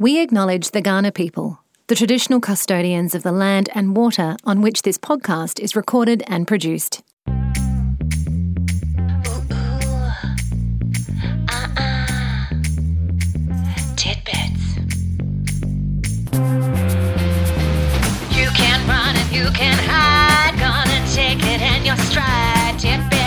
We acknowledge the Kaurna people, the traditional custodians of the land and water on which this podcast is recorded and produced. You can hide. Gonna take it in your stride. Titbits.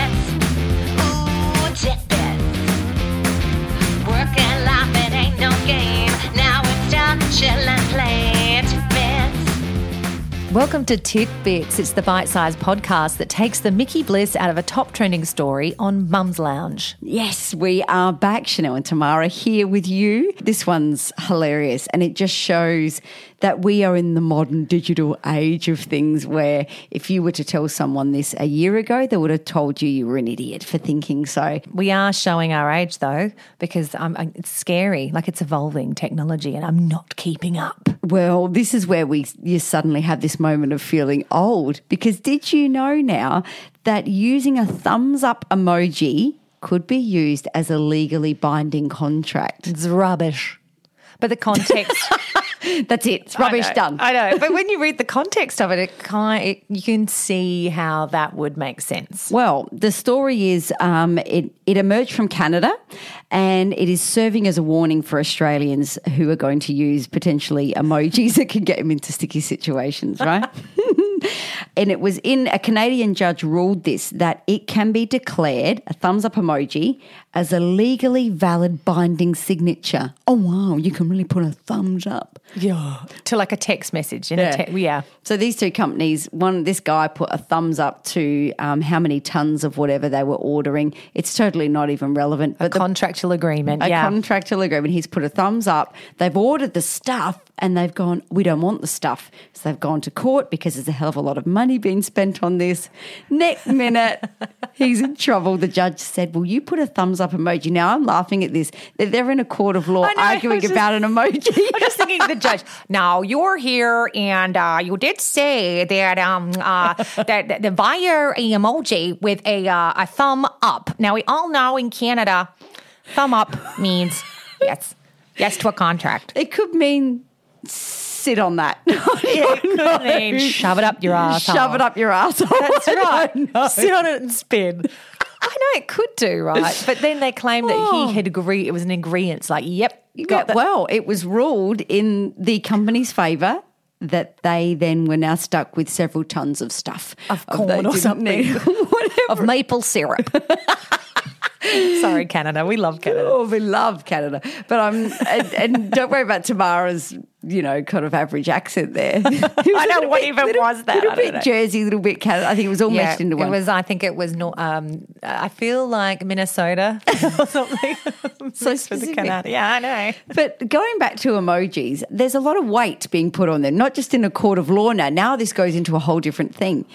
Welcome to Titbits. It's the bite sized podcast that takes the Mickey Bliss out of a top trending story on Mum's Lounge. Yes, we are back, Shanelle and Tamara, here with you. This one's hilarious and it just shows that we are in the modern digital age of things where if you were to tell someone this a year ago, they would have told you you were an idiot for thinking so. We are showing our age though, because um, it's scary. Like it's evolving technology and I'm not keeping up. Well, this is where we you suddenly have this moment of feeling old because did you know now that using a thumbs up emoji could be used as a legally binding contract? It's rubbish. But the context. That's it. It's rubbish I know, done. I know. But when you read the context of it, it kind it, you can see how that would make sense. Well, the story is um, it, it emerged from Canada and it is serving as a warning for Australians who are going to use potentially emojis that can get them into sticky situations, right? And it was in a Canadian judge ruled this that it can be declared a thumbs up emoji as a legally valid binding signature. Oh, wow, you can really put a thumbs up. Yeah. To like a text message. In yeah. A te- yeah. So these two companies, one this guy put a thumbs up to um, how many tons of whatever they were ordering. It's totally not even relevant. A contractual agreement. A yeah. contractual agreement. He's put a thumbs up. They've ordered the stuff and they've gone, we don't want the stuff. So they've gone to court because there's a hell of a lot of money being spent on this. Next minute, he's in trouble. The judge said, Well, you put a thumbs up emoji. Now I'm laughing at this. They're in a court of law know, arguing just- about an emoji. I'm just thinking the judge. Now you're here, and uh, you did say that um uh, that, that the via a emoji with a uh, a thumb up. Now we all know in Canada, thumb up means yes, yes to a contract. it could mean sit on that. It could mean shove it up your ass. Shove it up your asshole. That's right. Sit on it and spin. I know it could do right, but then they claim that he oh. had agreed. It was an agreement. Like, yep, you got Yeah, well, it was ruled in the company's favour that they then were now stuck with several tons of stuff. Of corn or something. of maple syrup. Sorry, Canada. We love Canada. Oh, we love Canada. But I'm, and, and don't worry about Tamara's, you know, kind of average accent there. I know, what even was that? Little bit know. Jersey, a little bit Canada. I think it was all meshed into one. It was. I think it was. No, um, I feel like Minnesota or something. So Mixed with the specific. Canada. Yeah, I know. But going back to emojis, there's a lot of weight being put on them, not just in a court of law now. Now this goes into a whole different thing.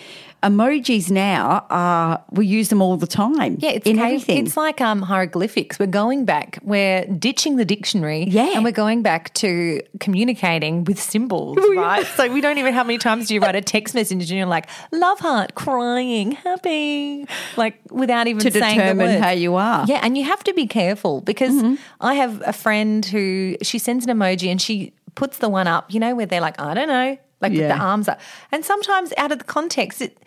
Emojis now are we use them all the time. Yeah, it's in cave- everything. It's like um, hieroglyphics. We're going back. We're ditching the dictionary. Yeah. and we're going back to communicating with symbols. Right. so we don't even. How many times do you write a text message and you're like love heart, crying, happy, like without even to saying the determine word. how you are. Yeah, and you have to be careful because mm-hmm. I have a friend who she sends an emoji and she puts the one up, you know, where they're like, I don't know, like with the arms up. And sometimes out of the context, it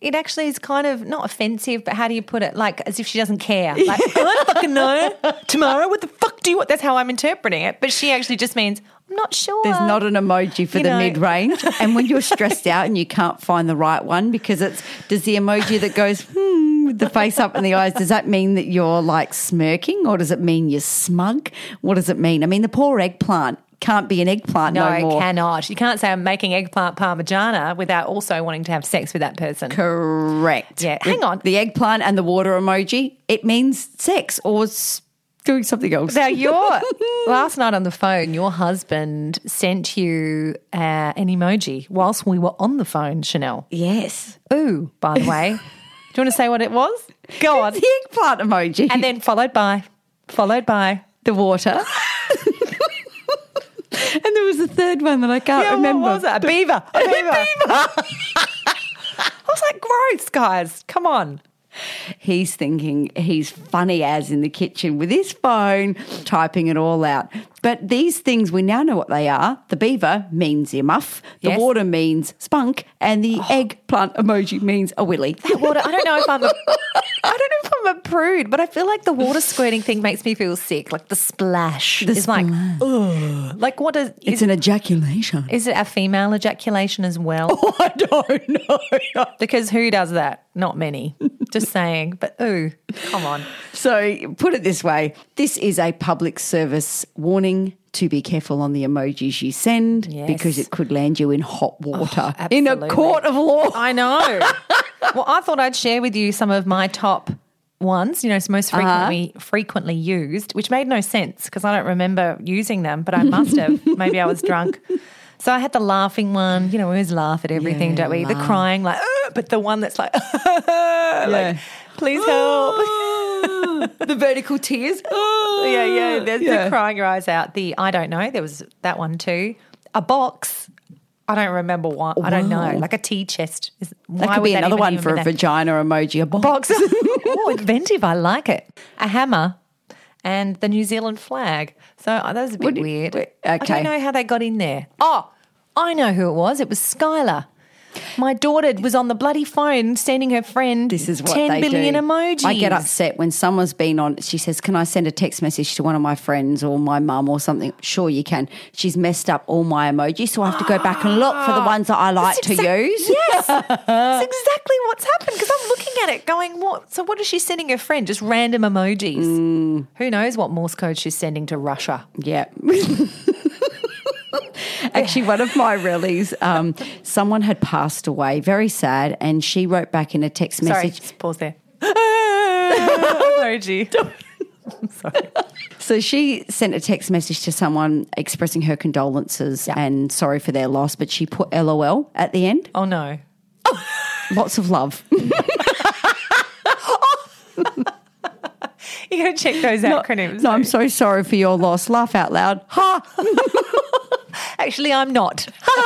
it actually is kind of not offensive, but how do you put it? Like as if she doesn't care. Like, I don't fucking know. Tomorrow, what the fuck do you want? That's how I'm interpreting it. But she actually just means, not sure. There's not an emoji for You the know. mid range. And when you're stressed out and you can't find the right one because it's does the emoji that goes hmm with the face up and the eyes, does that mean that you're like smirking or does it mean you're smug? What does it mean? I mean the poor eggplant can't be an eggplant no, no, more. cannot. You can't say I'm making eggplant parmigiana without also wanting to have sex with that person. Correct. Yeah, hang on. The eggplant and the water emoji, it means sex or s- doing something else. Now, your last night on the phone, your husband sent you uh, an emoji whilst we were on the phone, Shanelle. yes. Ooh, by the way. Do you want to say what it was? Go on. The eggplant emoji. And then followed by, followed by. the water. and there was a third one that I can't Yeah, remember. what was it? A beaver. A beaver. I was like, gross, guys. Come on. He's thinking he's funny as in the kitchen with his phone, typing it all out. But these things, we now know what they are. The beaver means your muff, the Yes. water means spunk, and the oh. eggplant emoji means a willy. That water. I don't know if I'm a. I don't know I'm a prude, but I feel like the water squirting thing makes me feel sick. Like the splash The is like, ugh. Like what is? It's an ejaculation. is it a female ejaculation as well? Oh, I don't know. Because who does that? Not many. Just saying. But ooh, come on. So put it this way this is a public service warning to be careful on the emojis you send Yes. because it could land you in hot oh, water in a court of law. I know. well, I thought I'd share with you some of my top ones, you know, it's most uh-huh. frequently frequently used, which made no sense because I don't remember using them, but I must have. Maybe I was drunk. So I had the laughing one, you know, we always laugh at everything, Yeah, don't we? The crying, like, but the one that's like, like please help. Ah. the vertical tears. Ah. yeah, yeah. There's Yeah. the crying your eyes out. The I don't know. There was that one too. A box. I don't remember what. I don't know. Like a tea chest. Is, That why could would be another one for a vagina emoji. A box. box. oh, inventive. I like it. A hammer and the New Zealand flag. So uh, that was a bit Would weird. wait, I don't know how they got in there. Oh, I know who it was. It was Skylar. My daughter was on the bloody phone sending her friend This is what 10 they billion do. emojis. I get upset when someone's been on. She says, "Can I send a text message to one of my friends or my mum or something?" Sure, you can. She's messed up all my emojis, so I have to go back and look for the ones that I like That's to use. Yes, that's exactly what's happened because I'm looking at it going, what? So what is she sending her friend? Just random emojis. Mm. Who knows what Morse code she's sending to Russia? Yeah. Actually, one of my rallies, um, someone had passed away, very sad, and she wrote back in a text Sorry, message. just pause there. Emoji. Sorry. So she sent a text message to someone expressing her condolences Yeah. and sorry for their loss, but she put LOL at the end. Oh no. Lots of love. You gotta check those acronyms. No, I'm so sorry for your loss. Laugh out loud. Ha! Actually, I'm not.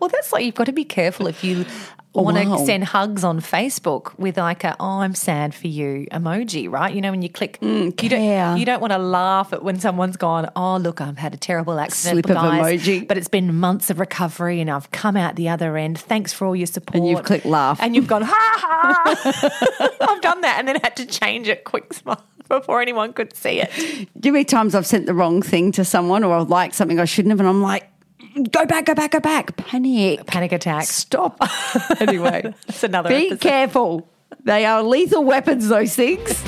well, that's like you've got to be careful if you want to wow. send hugs on Facebook with like a "Oh, I'm sad for you" emoji, right? You know, when you click, mm, you don't you don't want to laugh at when someone's gone, "Oh, look, I've had a terrible accident, Slip of emoji. but it's been months of recovery, and I've come out the other end. Thanks for all your support." And you've clicked laugh. and you've gone, "Ha ha!" I've done that, and then had to change it quick smile before anyone could see it. Do many times I've sent the wrong thing to someone or I've liked something I shouldn't have and I'm like, go back, go back, go back. Panic. Panic attack. Stop. anyway, That's another. be episode. careful. They are lethal weapons, those things.